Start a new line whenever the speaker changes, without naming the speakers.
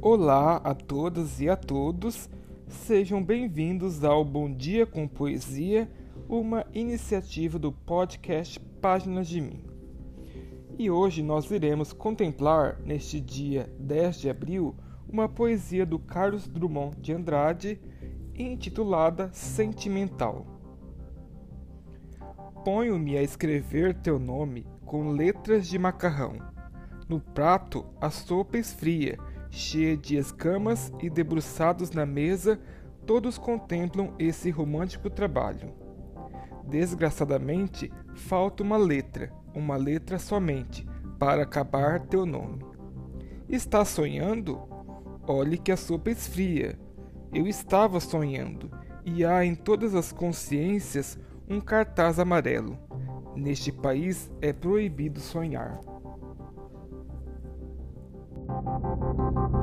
Olá a todas e a todos, sejam bem-vindos ao Bom Dia com Poesia, uma iniciativa do podcast Páginas de Mim. E hoje nós iremos contemplar, neste dia 10 de abril, uma poesia do Carlos Drummond de Andrade, intitulada Sentimental. Ponho-me a escrever teu nome com letras de macarrão. No prato, a sopa esfria cheia de escamas e debruçados na mesa, todos contemplam esse romântico trabalho. Desgraçadamente, falta uma letra, uma letra somente, para acabar teu nome. Está sonhando? Olhe que a sopa esfria. Eu estava sonhando, e há em todas as consciências um cartaz amarelo. Neste país é proibido sonhar. Thank you.